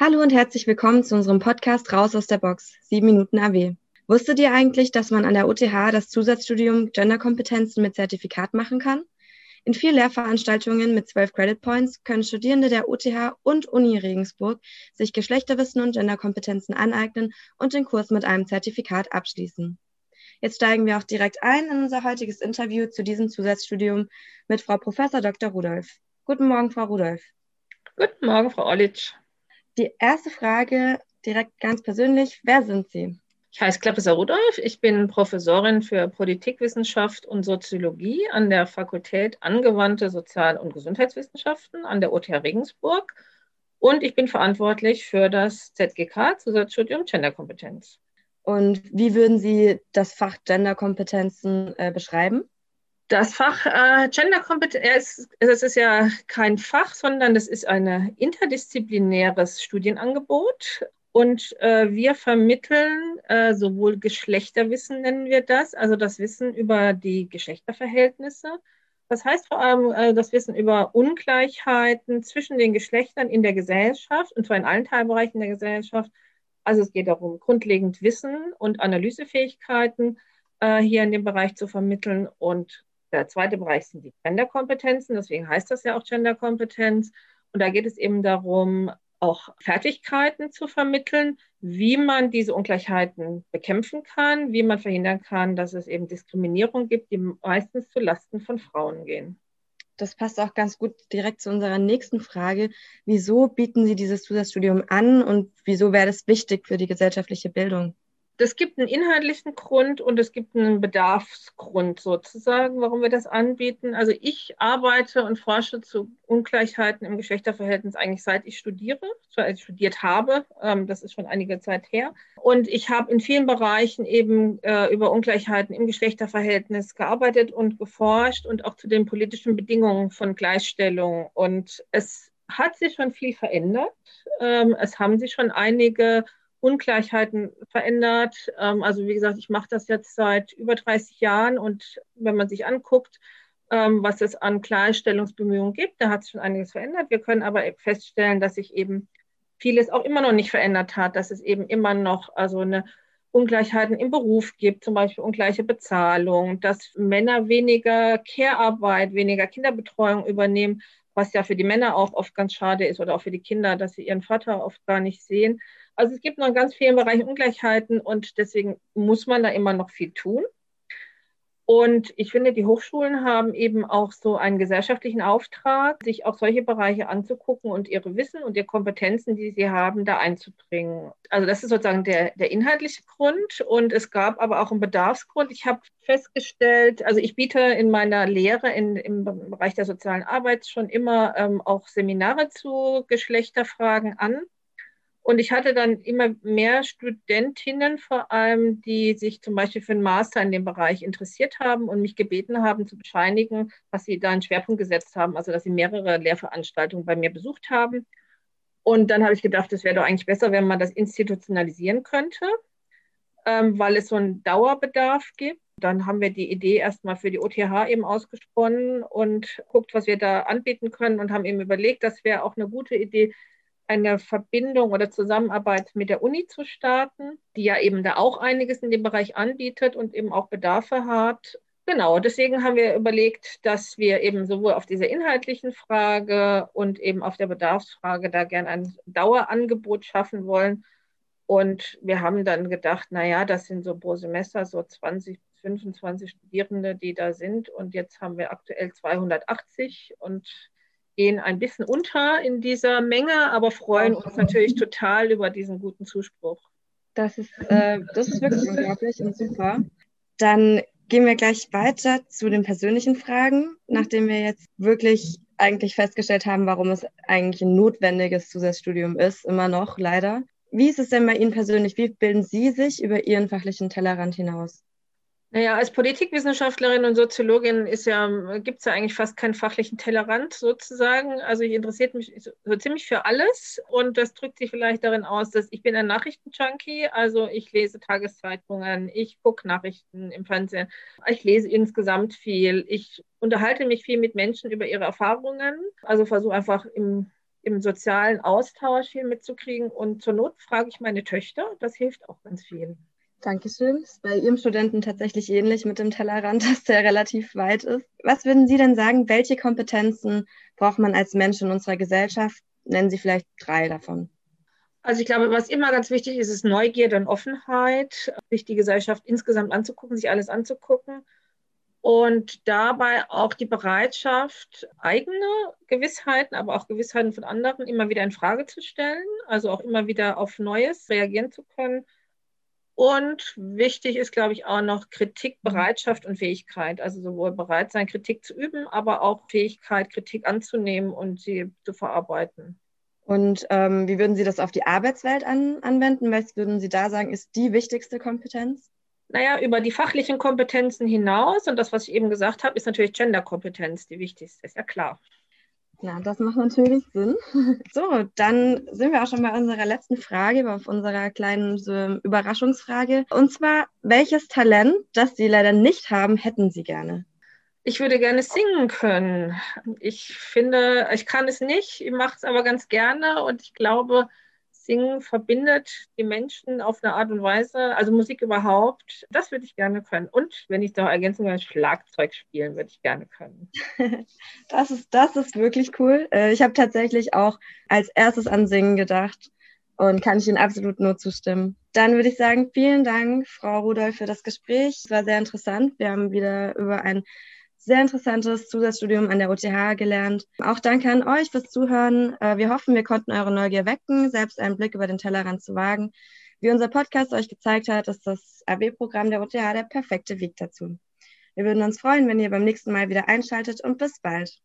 Hallo und herzlich willkommen zu unserem Podcast Raus aus der Box, 7 Minuten AW. Wusstet ihr eigentlich, dass man an der UTH das Zusatzstudium Genderkompetenzen mit Zertifikat machen kann? In vier Lehrveranstaltungen mit 12 Credit Points können Studierende der UTH und Uni Regensburg sich Geschlechterwissen und Genderkompetenzen aneignen und den Kurs mit einem Zertifikat abschließen. Jetzt steigen wir auch direkt ein in unser heutiges Interview zu diesem Zusatzstudium mit Frau Prof. Dr. Rudolph. Guten Morgen, Frau Rudolph. Guten Morgen, Frau Olitsch. Die erste Frage direkt ganz persönlich. Wer sind Sie? Ich heiße Klappesser Rudolf. Ich bin Professorin für Politikwissenschaft und Soziologie an der Fakultät Angewandte Sozial- und Gesundheitswissenschaften an der OTH Regensburg. Und ich bin verantwortlich für das ZGK, Zusatzstudium Genderkompetenz. Und wie würden Sie das Fach Genderkompetenzen äh, beschreiben? Das Fach äh, Genderkompetenz, es ist ja kein Fach, sondern es ist ein interdisziplinäres Studienangebot. Und äh, wir vermitteln äh, sowohl Geschlechterwissen, nennen wir das, also das Wissen über die Geschlechterverhältnisse. Das heißt vor allem äh, das Wissen über Ungleichheiten zwischen den Geschlechtern in der Gesellschaft, und zwar in allen Teilbereichen der Gesellschaft. Also es geht darum, grundlegend Wissen und Analysefähigkeiten äh, hier in dem Bereich zu vermitteln. Und der zweite Bereich sind die Genderkompetenzen, deswegen heißt das ja auch Genderkompetenz. Und da geht es eben darum, auch Fertigkeiten zu vermitteln, wie man diese Ungleichheiten bekämpfen kann, wie man verhindern kann, dass es eben Diskriminierung gibt, die meistens zu Lasten von Frauen gehen. Das passt auch ganz gut direkt zu unserer nächsten Frage. Wieso bieten Sie dieses Zusatzstudium an und wieso wäre das wichtig für die gesellschaftliche Bildung? Es gibt einen inhaltlichen Grund und es gibt einen Bedarfsgrund sozusagen, warum wir das anbieten. Also ich arbeite und forsche zu Ungleichheiten im Geschlechterverhältnis eigentlich seit ich studiere, seit ich studiert habe. Ähm, das ist schon einige Zeit her. Und ich habe in vielen Bereichen eben äh, über Ungleichheiten im Geschlechterverhältnis gearbeitet und geforscht und auch zu den politischen Bedingungen von Gleichstellung. Und es hat sich schon viel verändert. Ähm, es haben sich schon einige Ungleichheiten verändert. Ähm, also wie gesagt, ich mache das jetzt seit über 30 Jahren und wenn man sich anguckt, ähm, was es an Klarstellungsbemühungen gibt, da hat sich schon einiges verändert. Wir können aber feststellen, dass sich eben vieles auch immer noch nicht verändert hat, dass es eben immer noch also eine Ungleichheiten im Beruf gibt, zum Beispiel ungleiche Bezahlung, dass Männer weniger Care-Arbeit, weniger Kinderbetreuung übernehmen, was ja für die Männer auch oft ganz schade ist oder auch für die Kinder, dass sie ihren Vater oft gar nicht sehen. Also es gibt noch in ganz vielen Bereichen Ungleichheiten und deswegen muss man da immer noch viel tun. Und ich finde, die Hochschulen haben eben auch so einen gesellschaftlichen Auftrag, sich auch solche Bereiche anzugucken und ihre Wissen und ihre Kompetenzen, die sie haben, da einzubringen. Also das ist sozusagen der, der inhaltliche Grund. Und es gab aber auch einen Bedarfsgrund. Ich habe festgestellt, also ich biete in meiner Lehre in, im Bereich der sozialen Arbeit schon immer ähm, auch Seminare zu Geschlechterfragen an. Und ich hatte dann immer mehr Studentinnen vor allem, die sich zum Beispiel für einen Master in dem Bereich interessiert haben und mich gebeten haben zu bescheinigen, was sie da einen Schwerpunkt gesetzt haben, also dass sie mehrere Lehrveranstaltungen bei mir besucht haben. Und dann habe ich gedacht, es wäre doch eigentlich besser, wenn man das institutionalisieren könnte, ähm, weil es so einen Dauerbedarf gibt. Dann haben wir die Idee erstmal für die OTH eben ausgesponnen und guckt, was wir da anbieten können und haben eben überlegt, das wäre auch eine gute Idee, eine Verbindung oder Zusammenarbeit mit der Uni zu starten, die ja eben da auch einiges in dem Bereich anbietet und eben auch Bedarfe hat. Genau, deswegen haben wir überlegt, dass wir eben sowohl auf dieser inhaltlichen Frage und eben auf der Bedarfsfrage da gerne ein Dauerangebot schaffen wollen. Und wir haben dann gedacht, naja, das sind so pro Semester so 20 bis 25 Studierende, die da sind. Und jetzt haben wir aktuell 280 und gehen ein bisschen unter in dieser Menge, aber freuen uns natürlich total über diesen guten Zuspruch. Das ist, äh, das ist wirklich unglaublich und super. Dann gehen wir gleich weiter zu den persönlichen Fragen, nachdem wir jetzt wirklich eigentlich festgestellt haben, warum es eigentlich ein notwendiges Zusatzstudium ist, immer noch leider. Wie ist es denn bei Ihnen persönlich? Wie bilden Sie sich über Ihren fachlichen Tellerrand hinaus? Naja, als Politikwissenschaftlerin und Soziologin ja, gibt es ja eigentlich fast keinen fachlichen Tellerrand sozusagen. Also ich interessiert mich so ziemlich für alles und das drückt sich vielleicht darin aus, dass ich bin ein Nachrichtenjunkie, also ich lese Tageszeitungen, ich gucke Nachrichten im Fernsehen, ich lese insgesamt viel, ich unterhalte mich viel mit Menschen über ihre Erfahrungen, also versuche einfach im im sozialen Austausch viel mitzukriegen. Und zur Not frage ich meine Töchter. Das hilft auch ganz viel. Dankeschön. Ist bei Ihrem Studenten tatsächlich ähnlich mit dem Tellerrand, dass der relativ weit ist. Was würden Sie denn sagen, welche Kompetenzen braucht man als Mensch in unserer Gesellschaft? Nennen Sie vielleicht drei davon. Also ich glaube, was immer ganz wichtig ist, ist Neugierde und Offenheit, sich die Gesellschaft insgesamt anzugucken, sich alles anzugucken und dabei auch die Bereitschaft, eigene Gewissheiten, aber auch Gewissheiten von anderen immer wieder in Frage zu stellen, also auch immer wieder auf Neues reagieren zu können und wichtig ist, glaube ich, auch noch Kritik, Bereitschaft und Fähigkeit. Also sowohl bereit sein, Kritik zu üben, aber auch Fähigkeit, Kritik anzunehmen und sie zu verarbeiten. Und ähm, wie würden Sie das auf die Arbeitswelt an, anwenden? Was würden Sie da sagen, ist die wichtigste Kompetenz? Naja, über die fachlichen Kompetenzen hinaus und das, was ich eben gesagt habe, ist natürlich Genderkompetenz die wichtigste, ist ja klar. Ja, das macht natürlich Sinn. So, dann sind wir auch schon bei unserer letzten Frage, auf unserer kleinen Überraschungsfrage. Und zwar, welches Talent, das Sie leider nicht haben, hätten Sie gerne? Ich würde gerne singen können. Ich finde, ich kann es nicht, ich mache es aber ganz gerne und ich glaube, Singen verbindet die Menschen auf eine Art und Weise, also Musik überhaupt, das würde ich gerne können. Und wenn ich da ergänzen kann, Schlagzeug spielen würde ich gerne können. Das ist, das ist wirklich cool. Äh, ich habe tatsächlich auch als erstes an Singen gedacht und kann ich Ihnen absolut nur zustimmen. Dann würde ich sagen, vielen Dank, Frau Rudolph, für das Gespräch. Es war sehr interessant. Wir haben wieder über ein sehr interessantes Zusatzstudium an der OTH gelernt. Auch danke an euch fürs Zuhören. Äh, wir hoffen, wir konnten eure Neugier wecken, selbst einen Blick über den Tellerrand zu wagen. Wie unser Podcast euch gezeigt hat, ist das AB-Programm der OTH der perfekte Weg dazu. Wir würden uns freuen, wenn ihr beim nächsten Mal wieder einschaltet und bis bald.